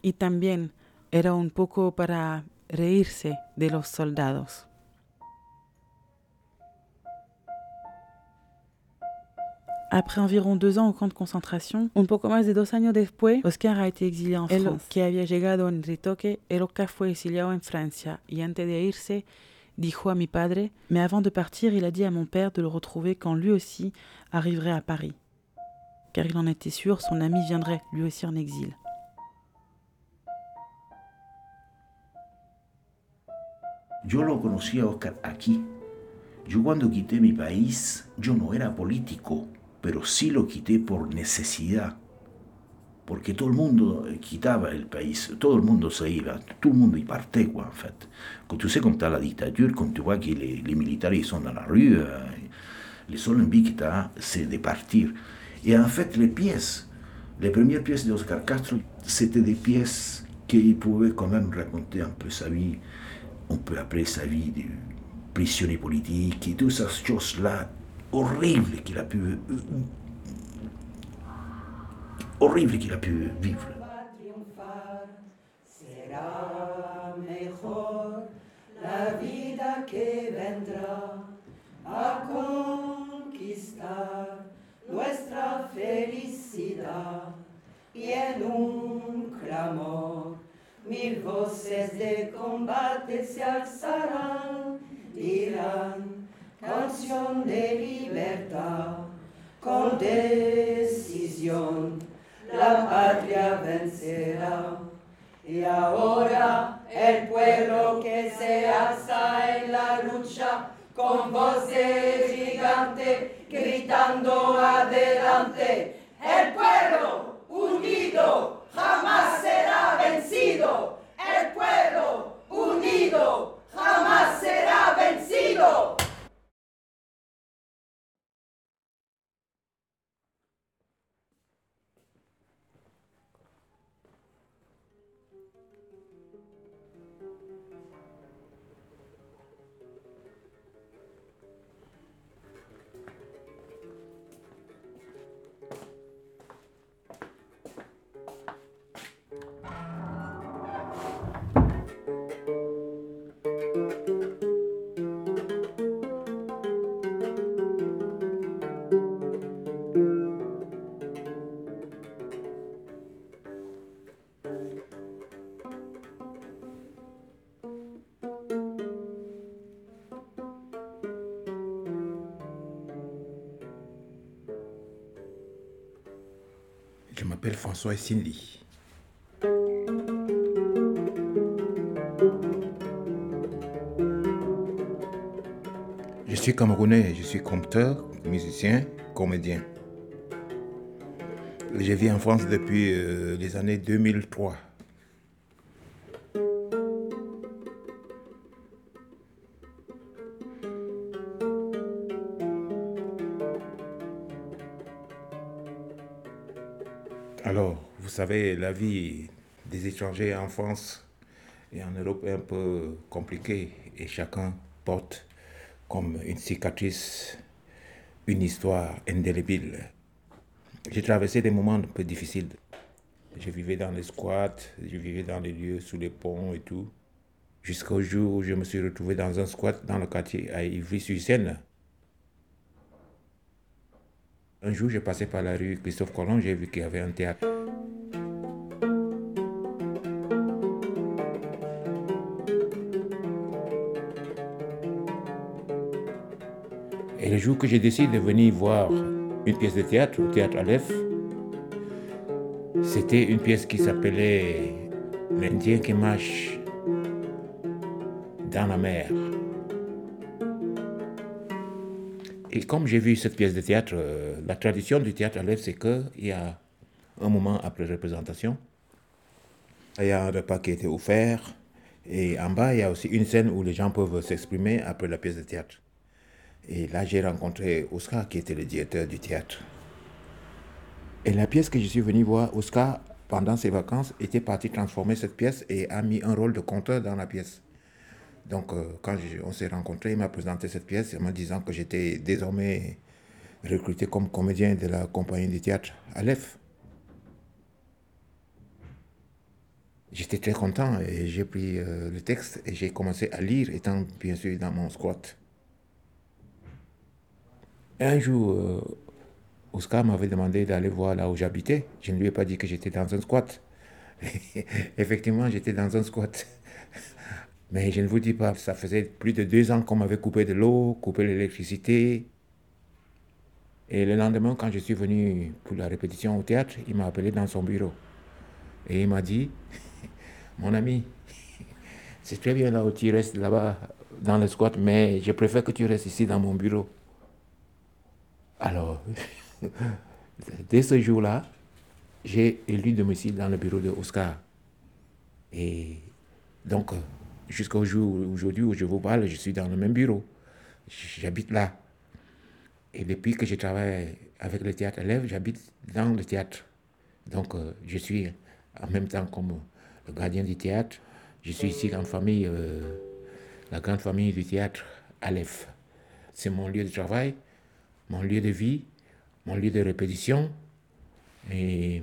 y también era un poco para reírse de los soldados. Après environ deux ans au camp de concentration, un poco más de dos años después, Oscar a été exilé en El France. que había llegado en Ritoque, el Oscar fue exiliado en Francia y antes de irse dijo a mi padre Mais avant de partir, il a dit à mon père de le retrouver quand lui aussi arriverait à Paris. Car il en était sûr, son ami viendrait lui aussi en exil. Yo lo conocí a Oscar aquí. Yo cuando quité mi país, yo no era político, pero sí lo quité por necesidad. porque todo el mundo quitaba el país, todo el mundo se iba, todo el mundo y quoi, en fait. Quand tu sais, as la dictature, quand tu vois que les, les militaires sont dans la rue, euh, le seul envie que tu as, c'est de partir. Et en fait, les pièces, les premières pièces d'Oscar Castro, c'était des pièces qu'il pouvait quand même raconter un peu sa vie, on peut appeler sa vie de prisonnier politique et toutes ces choses-là horribles qu'il a pu horrible qu'il a pu vivre. Será mejor la vida que vendrá a conquistar nuestra felicidad y en un clamor mil voces de combate se alzarán, dirán canción de libertad con decisión la patria vencerá. Y ahora el pueblo que se alza en la lucha con voz de gigante gritando adelante. El pueblo unido jamás será vencido. El pueblo unido jamás será vencido. M'appelle François Cindy. Je suis camerounais, je suis compteur, musicien, comédien. Je vis en France depuis euh, les années 2003. La vie des étrangers en France et en Europe est un peu compliquée et chacun porte comme une cicatrice une histoire indélébile. J'ai traversé des moments un peu difficiles. Je vivais dans les squats, je vivais dans les lieux sous les ponts et tout. Jusqu'au jour où je me suis retrouvé dans un squat dans le quartier à Ivry-sur-Seine. Un jour, je passais par la rue Christophe Colomb, j'ai vu qu'il y avait un théâtre. Que j'ai décidé de venir voir une pièce de théâtre au théâtre Aleph, c'était une pièce qui s'appelait L'Indien qui marche dans la mer. Et comme j'ai vu cette pièce de théâtre, euh, la tradition du théâtre Aleph, c'est qu'il y a un moment après représentation, il y a un repas qui a été offert, et en bas, il y a aussi une scène où les gens peuvent s'exprimer après la pièce de théâtre. Et là, j'ai rencontré Oscar, qui était le directeur du théâtre. Et la pièce que je suis venu voir, Oscar, pendant ses vacances, était parti transformer cette pièce et a mis un rôle de conteur dans la pièce. Donc, euh, quand on s'est rencontrés, il m'a présenté cette pièce en me disant que j'étais désormais recruté comme comédien de la compagnie du théâtre Aleph. J'étais très content et j'ai pris euh, le texte et j'ai commencé à lire, étant bien sûr dans mon squat. Un jour, euh, Oscar m'avait demandé d'aller voir là où j'habitais. Je ne lui ai pas dit que j'étais dans un squat. Effectivement, j'étais dans un squat. Mais je ne vous dis pas, ça faisait plus de deux ans qu'on m'avait coupé de l'eau, coupé l'électricité. Et le lendemain, quand je suis venu pour la répétition au théâtre, il m'a appelé dans son bureau. Et il m'a dit, mon ami, c'est très bien là où tu restes là-bas dans le squat, mais je préfère que tu restes ici dans mon bureau. Alors, dès ce jour-là, j'ai élu domicile dans le bureau de Oscar. Et donc, jusqu'au jour aujourd'hui où je vous parle, je suis dans le même bureau. J'habite là. Et depuis que je travaille avec le théâtre élève, j'habite dans le théâtre. Donc, euh, je suis en même temps comme le gardien du théâtre. Je suis ici en famille, euh, la grande famille du théâtre Aleph. C'est mon lieu de travail, mon lieu de vie, mon lieu de répétition. Et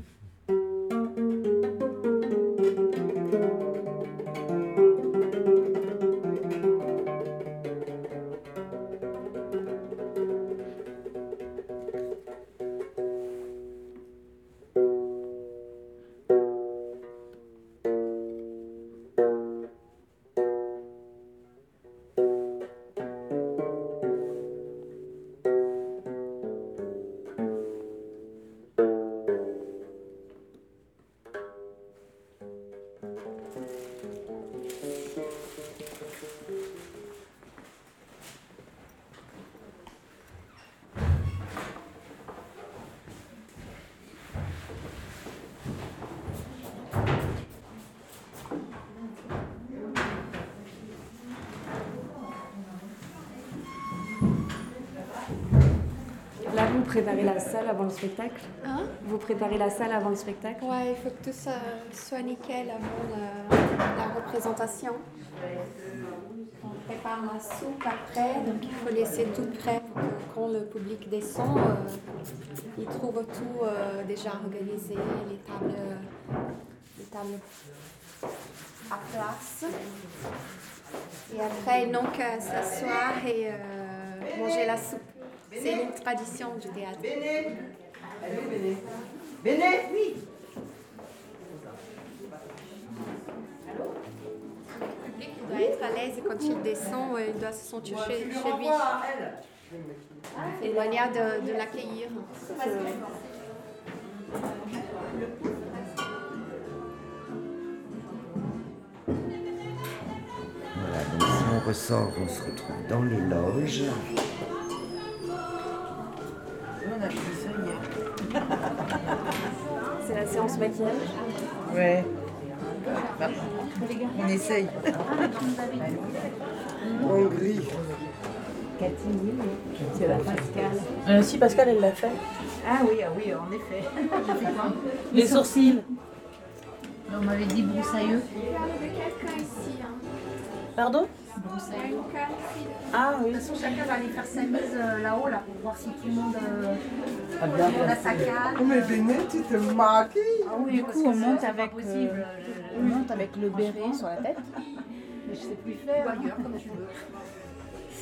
le spectacle Hein Vous préparez la salle avant le spectacle? Ouais, il faut que tout ça soit nickel avant la, la représentation. On prépare la soupe après, donc il faut laisser tout prêt pour que quand le public descend, euh, il trouve tout euh, déjà organisé, les tables, les tables à place. Et après, n'ont qu'à s'asseoir et euh, manger la soupe. C'est une tradition du théâtre. Allô, Béné Béné Oui Le public il doit être à l'aise et quand il descend, il doit se sentir chez, chez lui. C'est une manière de, de l'accueillir. Voilà, donc si on ressort, on se retrouve dans les loges. La séance maquillage Ouais. Bah, on essaye. On grille. Cathy, c'est la Pascal. Euh, si Pascal, elle l'a fait. Ah oui, ah oui, en effet. Les sourcils. On m'avait dit broussailleux. Hein. Pardon? Ah oui. De toute façon, chacun va aller faire sa mise euh, là-haut là, pour voir si tout le monde, euh, Ah, tout bien, le monde a sa canne. Oh, mais Béné, tu te maquilles. Ah oui, Du coup, on monte avec, possible. euh, on monte avec le béret sur la tête. Mais je sais plus faire. Ou ailleurs, comme tu veux.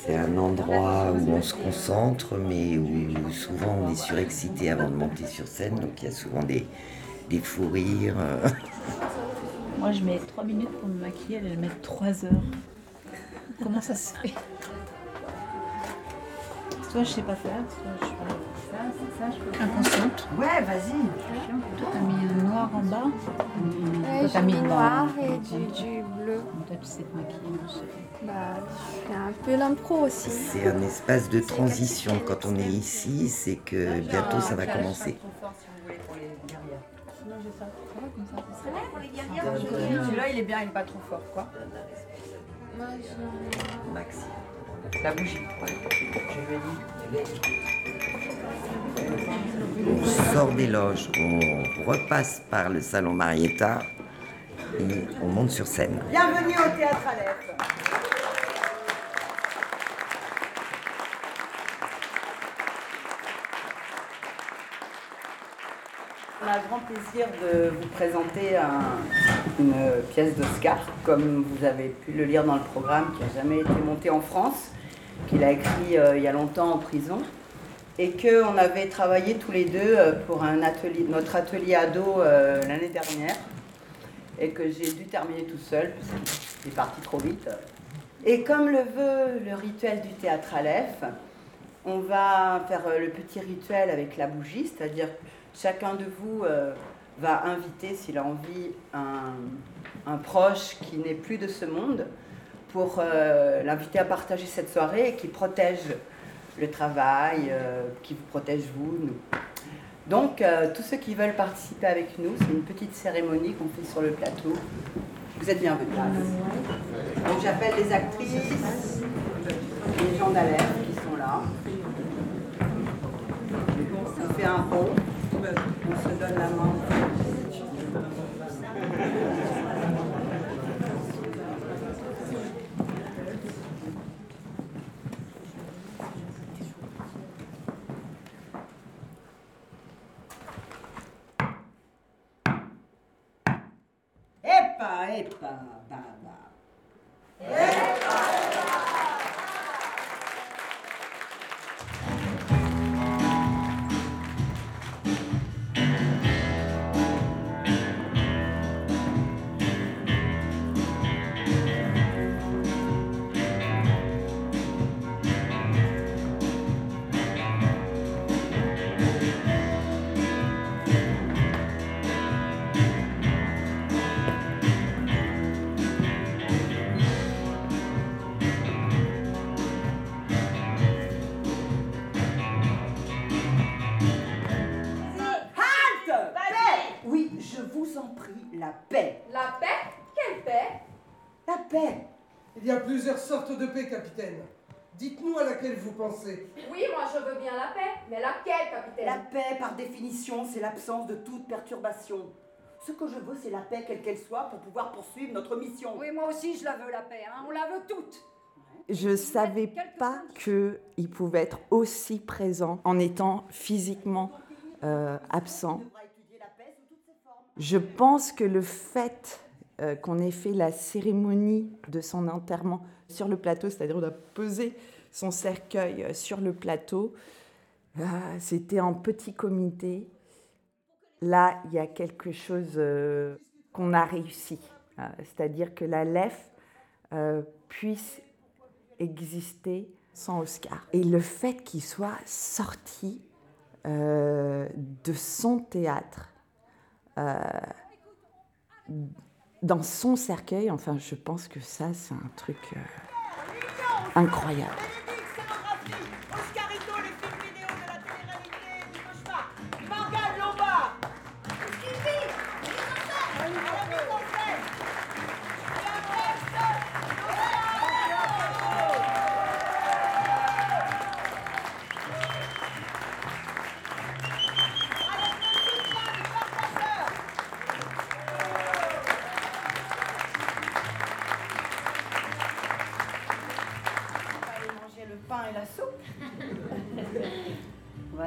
C'est un endroit où on se concentre, mais où souvent on est surexcité avant de monter sur scène, donc il y a souvent des, des fous rires. Moi, je mets 3 minutes pour me maquiller, elle, elle met 3 heures. Comment ça se fait Soit je sais pas faire, soit je suis Ça, c'est ça, je peux inconsciente. Ouais, vas-y. Toi, t'as mis un noir en bas. Ouais, Toi, t'as j'ai mis le noir bas. et du, du bleu. Toi, tu sais te maquiller. Bah, fais un peu l'impro aussi. C'est un espace de transition. Quand on est ici, c'est que bientôt ça va commencer. Sinon, j'ai ça. Ça va comme ça pour les Celui-là, il est bien, il n'est pas trop fort, quoi. Maxi. La bougie. Je lui ai dit. On sort des loges, on repasse par le salon Marietta et on monte sur scène. Bienvenue au Théâtre Aleph. On grand plaisir de vous présenter un- une pièce d'Oscar, comme vous avez pu le lire dans le programme, qui n'a jamais été monté en France, qu'il a écrit euh, il y a longtemps en prison, et qu'on avait travaillé tous les deux euh, pour un atelier, notre atelier ado euh, l'année dernière, et que j'ai dû terminer tout seul, parce que c'est parti trop vite. Et comme le veut le rituel du théâtre Aleph, on va faire euh, le petit rituel avec la bougie, c'est-à-dire chacun de vous euh, va inviter, s'il a envie, un, un proche qui n'est plus de ce monde pour euh, l'inviter à partager cette soirée et qui protège le travail, euh, qui vous protège vous, nous. Donc, tous ceux qui veulent participer avec nous, c'est une petite cérémonie qu'on fait sur le plateau. Vous êtes bienvenus. Donc, j'appelle les actrices, les gens d'alerte qui sont là. On fait un rond, on se donne la main. Epa, epa, ba, ba. A plusieurs sortes de paix, capitaine. Dites-nous à laquelle vous pensez. Oui, moi je veux bien la paix, mais laquelle, capitaine? La paix, par définition, c'est l'absence de toute perturbation. Ce que je veux, c'est la paix, quelle qu'elle soit, pour pouvoir poursuivre notre mission. Oui, moi aussi je la veux, la paix, hein. on la veut toute. Je ne savais pas qu'il pouvait être aussi présent en étant physiquement euh, absent. Je pense que le fait qu'on ait fait la cérémonie de son enterrement sur le plateau, c'est-à-dire on a posé son cercueil euh, sur le plateau, euh, c'était en petit comité. Là, il y a quelque chose euh, qu'on a réussi, euh, c'est-à-dire que la LEF euh, puisse exister sans Oscar. Et le fait qu'il soit sorti euh, de son théâtre, euh, dans son cercueil, enfin, je pense que ça, c'est un truc euh, incroyable.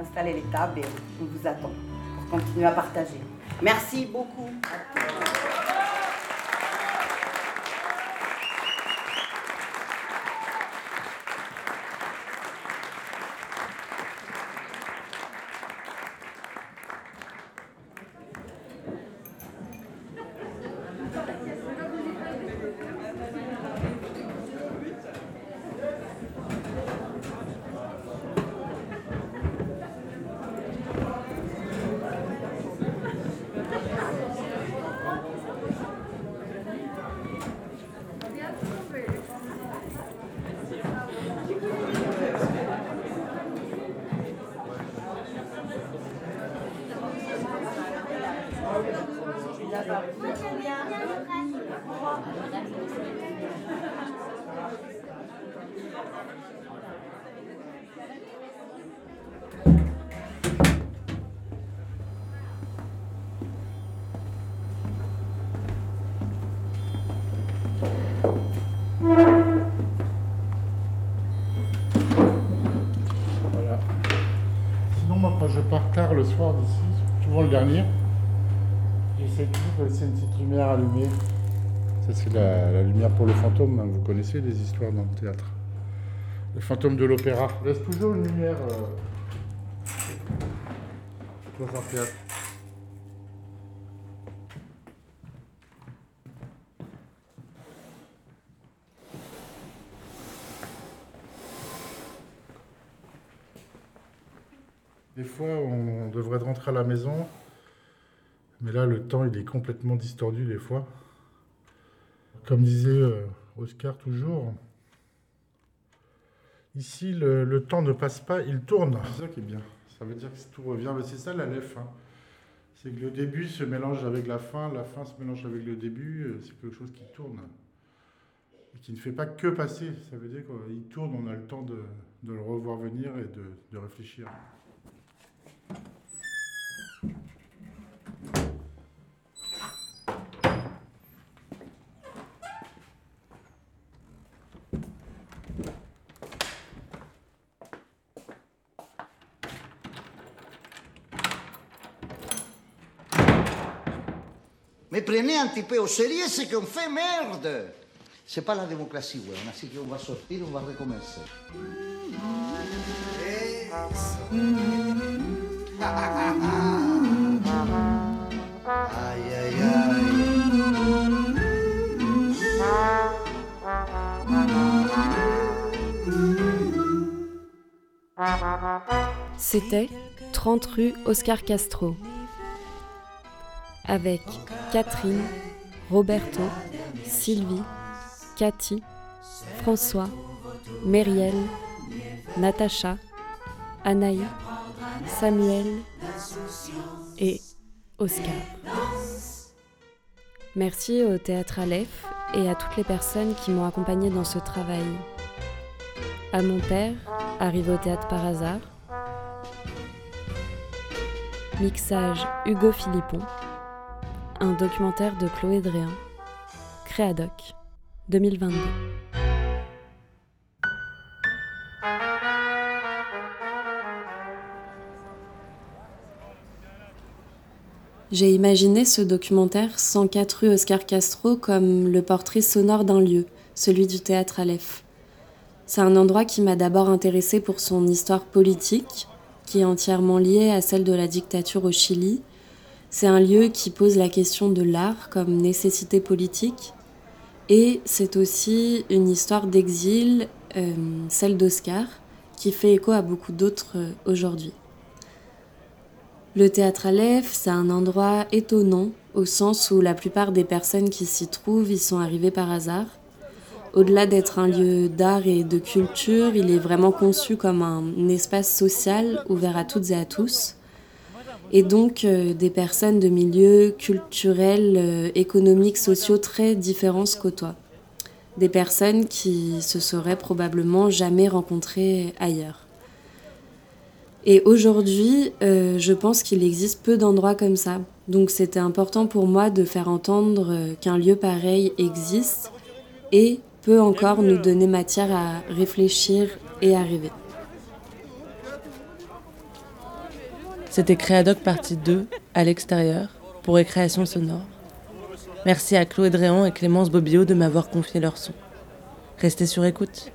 Installer les tables et on vous attend pour continuer à partager. Merci beaucoup. à tous. Voilà. Sinon, moi, quand je pars tard le soir d'ici, souvent dernier, j'essaie toujours de laisser une petite lumière allumée. Ça, c'est la, la lumière pour le fantôme. hein. Vous connaissez les histoires dans le théâtre. Le fantôme de l'opéra. Laisse toujours une lumière euh, dans un théâtre. Des fois, on devrait rentrer à la maison, mais là, le temps, il est complètement distordu des fois. Comme disait euh, Oscar toujours, Ici, le, temps ne passe pas, il tourne. C'est ça qui est bien. Ça veut dire que tout revient. Mais C'est ça la LEF. hein. C'est que le début se mélange avec la fin, la fin se mélange avec le début. euh, C'est quelque chose qui tourne. Et qui ne fait pas que passer. Ça veut dire qu'il tourne, on a le temps de, le revoir venir et de réfléchir. Mais prenez un petit peu au sérieux ce qu'on fait, merde C'est pas la démocratie, ouais. Ainsi qu'on va sortir, on va recommencer. Aïe, aïe, C'était 30 rue Oscar Castro. Avec Catherine, Roberto, Sylvie, Cathy, François, Mériel, Natacha, Anaï, Samuel et Oscar. Merci au Théâtre Aleph et à toutes les personnes qui m'ont accompagné dans ce travail. À mon père, arrivé au théâtre par hasard. Mixage Hugo Philippon. Un documentaire de Chloé Dréan. Créadoc 2022. J'ai imaginé ce documentaire 104 rue Oscar Castro comme le portrait sonore d'un lieu, celui du théâtre Aleph. C'est un endroit qui m'a d'abord intéressé pour son histoire politique, qui est entièrement liée à celle de la dictature au Chili. C'est un lieu qui pose la question de l'art comme nécessité politique. Et c'est aussi une histoire d'exil, euh, celle d'Oscar, qui fait écho à beaucoup d'autres euh, aujourd'hui. Le théâtre Aleph, c'est un endroit étonnant, au sens où la plupart des personnes qui s'y trouvent y sont arrivées par hasard. Au-delà d'être un lieu d'art et de culture, il est vraiment conçu comme un espace social ouvert à toutes et à tous. Et donc euh, des personnes de milieux culturels, euh, économiques, sociaux très différents se côtoient. Des personnes qui se seraient probablement jamais rencontrées ailleurs. Et aujourd'hui, euh, je pense qu'il existe peu d'endroits comme ça. Donc c'était important pour moi de faire entendre qu'un lieu pareil existe et peut encore nous donner matière à réfléchir et à rêver. C'était Créadoc partie 2, à l'extérieur, pour récréation sonore. Merci à Chloé Dréan et Clémence Bobillot de m'avoir confié leur son. Restez sur écoute.